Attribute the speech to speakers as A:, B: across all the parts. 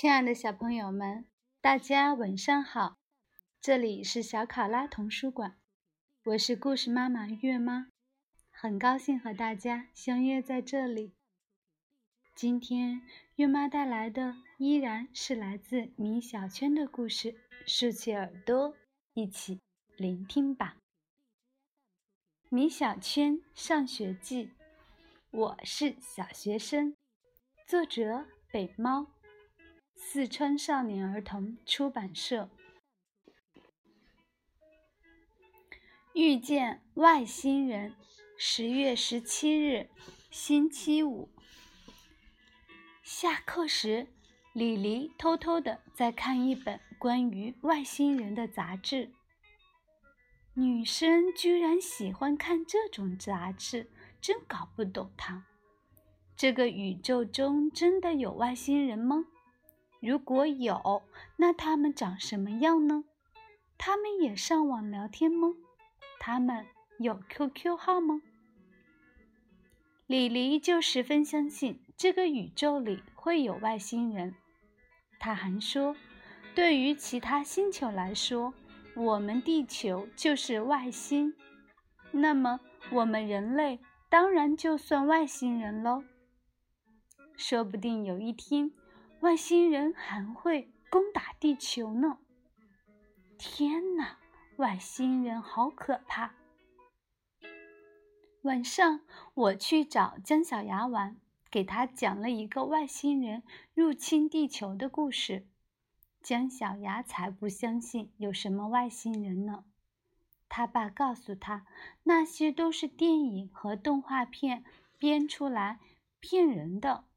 A: 亲爱的小朋友们，大家晚上好！这里是小考拉童书馆，我是故事妈妈月妈，很高兴和大家相约在这里。今天月妈带来的依然是来自米小圈的故事，竖起耳朵，一起聆听吧。米小圈上学记，我是小学生，作者北猫。四川少年儿童出版社。遇见外星人，十月十七日，星期五。下课时，李黎偷偷的在看一本关于外星人的杂志。女生居然喜欢看这种杂志，真搞不懂她。这个宇宙中真的有外星人吗？如果有，那他们长什么样呢？他们也上网聊天吗？他们有 QQ 号吗？李黎就十分相信这个宇宙里会有外星人。他还说，对于其他星球来说，我们地球就是外星，那么我们人类当然就算外星人喽。说不定有一天。外星人还会攻打地球呢！天哪，外星人好可怕！晚上我去找姜小牙玩，给他讲了一个外星人入侵地球的故事。姜小牙才不相信有什么外星人呢！他爸告诉他，那些都是电影和动画片编出来骗人的。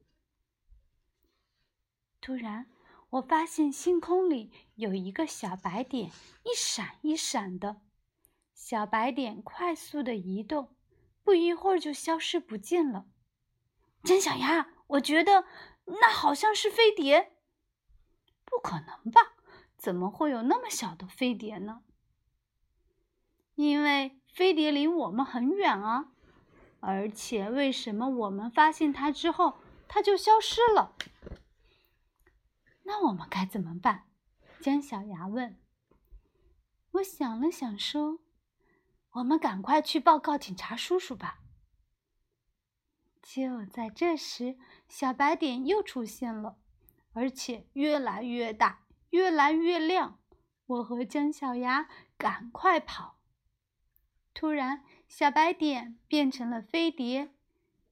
A: 突然，我发现星空里有一个小白点，一闪一闪的。小白点快速的移动，不一会儿就消失不见了。姜小牙，我觉得那好像是飞碟。不可能吧？怎么会有那么小的飞碟呢？因为飞碟离我们很远啊。而且，为什么我们发现它之后，它就消失了？那我们该怎么办？姜小牙问。我想了想，说：“我们赶快去报告警察叔叔吧。”就在这时，小白点又出现了，而且越来越大，越来越亮。我和姜小牙赶快跑。突然，小白点变成了飞碟，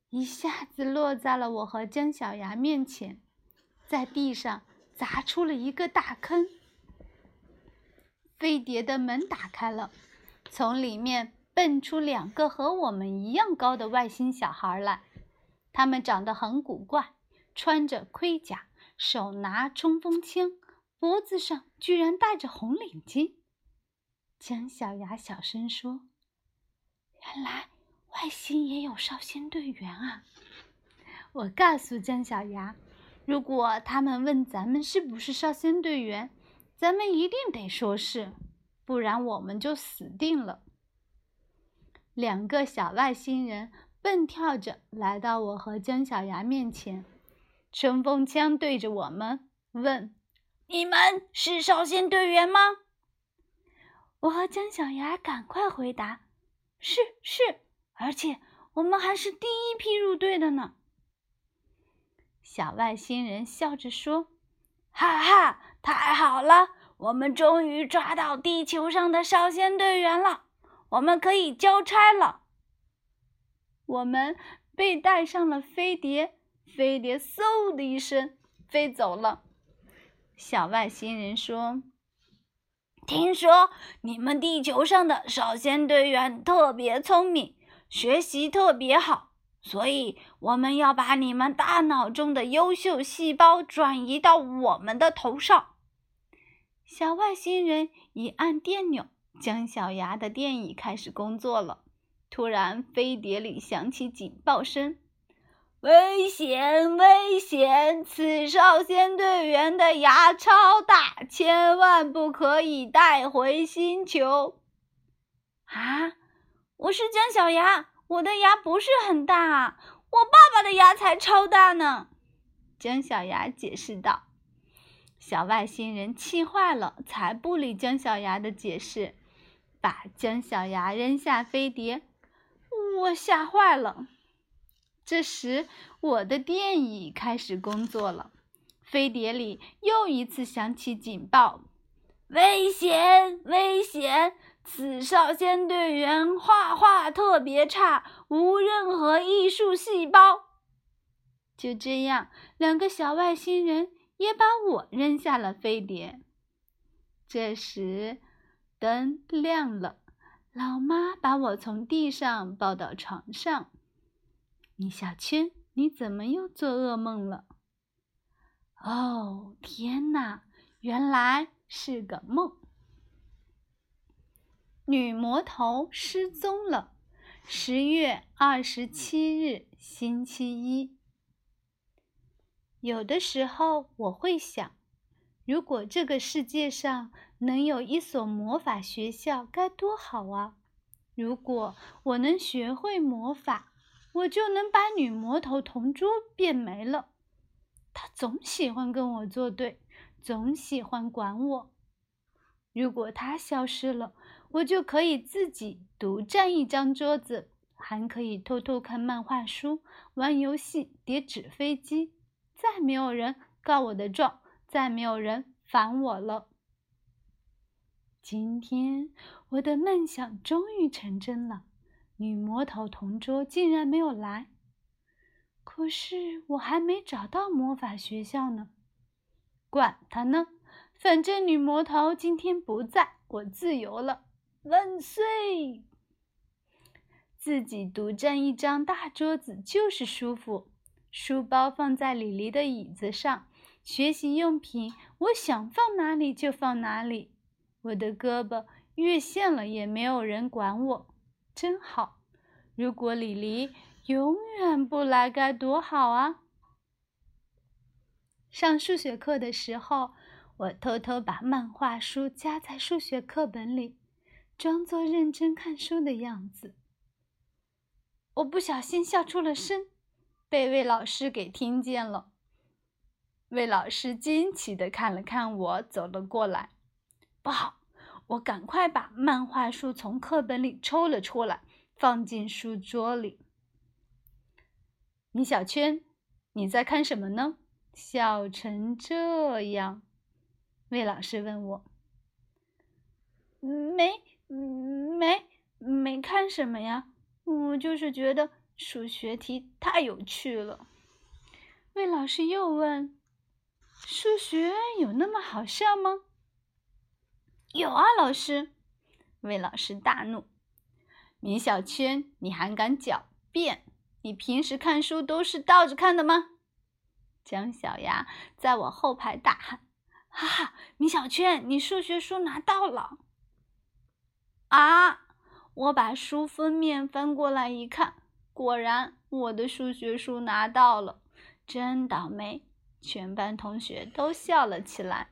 A: 一下子落在了我和姜小牙面前，在地上。砸出了一个大坑，飞碟的门打开了，从里面蹦出两个和我们一样高的外星小孩来。他们长得很古怪，穿着盔甲，手拿冲锋枪，脖子上居然戴着红领巾。姜小牙小声说：“原来外星也有少先队员啊！”我告诉姜小牙。如果他们问咱们是不是少先队员，咱们一定得说是，不然我们就死定了。两个小外星人蹦跳着来到我和姜小牙面前，冲锋枪对着我们，问：“你们是少先队员吗？”我和姜小牙赶快回答：“是是，而且我们还是第一批入队的呢。”小外星人笑着说：“哈哈，太好了！我们终于抓到地球上的少先队员了，我们可以交差了。”我们被带上了飞碟，飞碟嗖的一声飞走了。小外星人说：“听说你们地球上的少先队员特别聪明，学习特别好。”所以，我们要把你们大脑中的优秀细胞转移到我们的头上。小外星人一按电钮，姜小牙的电椅开始工作了。突然，飞碟里响起警报声：“危险！危险！此少先队员的牙超大，千万不可以带回星球。”啊！我是姜小牙。我的牙不是很大，我爸爸的牙才超大呢。姜小牙解释道：“小外星人气坏了，才不理姜小牙的解释，把姜小牙扔下飞碟。我吓坏了。这时，我的电椅开始工作了，飞碟里又一次响起警报：“危险！危险！此少先队员画画特别差，无任何艺术细胞。”就这样，两个小外星人也把我扔下了飞碟。这时，灯亮了，老妈把我从地上抱到床上。米小圈，你怎么又做噩梦了？哦，天哪，原来是个梦。女魔头失踪了。十月二十七日，星期一。有的时候我会想，如果这个世界上能有一所魔法学校，该多好啊！如果我能学会魔法，我就能把女魔头同桌变没了。她总喜欢跟我作对，总喜欢管我。如果她消失了，我就可以自己独占一张桌子，还可以偷偷看漫画书、玩游戏、叠纸飞机。再没有人告我的状，再没有人烦我了。今天我的梦想终于成真了，女魔头同桌竟然没有来。可是我还没找到魔法学校呢。管他呢，反正女魔头今天不在，我自由了。万岁！自己独占一张大桌子就是舒服。书包放在李黎的椅子上，学习用品我想放哪里就放哪里。我的胳膊越线了也没有人管我，真好。如果李黎永远不来该多好啊！上数学课的时候，我偷偷把漫画书夹在数学课本里，装作认真看书的样子。我不小心笑出了声。被魏老师给听见了。魏老师惊奇地看了看我，走了过来。不好！我赶快把漫画书从课本里抽了出来，放进书桌里。米小圈，你在看什么呢？笑成这样。魏老师问我。没看什么呀。我就是觉得。数学题太有趣了，魏老师又问：“数学有那么好笑吗？”“有啊，老师。”魏老师大怒：“米小圈，你还敢狡辩？你平时看书都是倒着看的吗？”姜小牙在我后排大喊：“哈哈，米小圈，你数学书拿到了！”啊！我把书封面翻过来一看。果然，我的数学书拿到了，真倒霉！全班同学都笑了起来。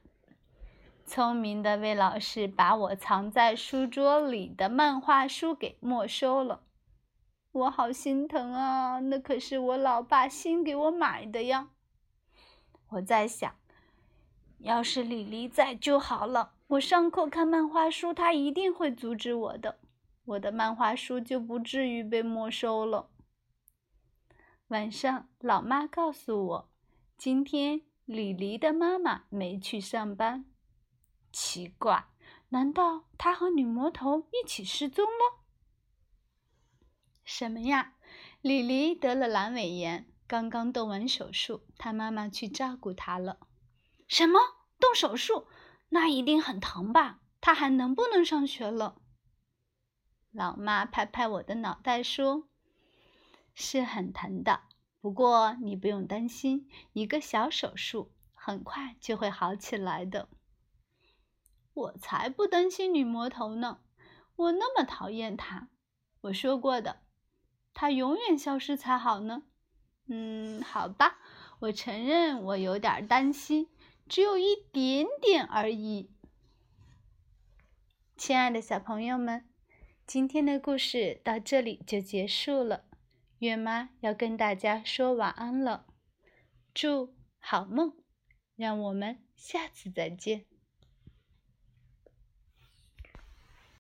A: 聪明的魏老师把我藏在书桌里的漫画书给没收了，我好心疼啊！那可是我老爸新给我买的呀。我在想，要是李黎在就好了。我上课看漫画书，他一定会阻止我的，我的漫画书就不至于被没收了。晚上，老妈告诉我，今天李黎的妈妈没去上班。奇怪，难道她和女魔头一起失踪了？什么呀？李黎得了阑尾炎，刚刚动完手术，她妈妈去照顾她了。什么？动手术？那一定很疼吧？她还能不能上学了？老妈拍拍我的脑袋说。是很疼的，不过你不用担心，一个小手术很快就会好起来的。我才不担心女魔头呢，我那么讨厌她。我说过的，她永远消失才好呢。嗯，好吧，我承认我有点担心，只有一点点而已。亲爱的小朋友们，今天的故事到这里就结束了。月妈要跟大家说晚安了，祝好梦。让我们下次再见。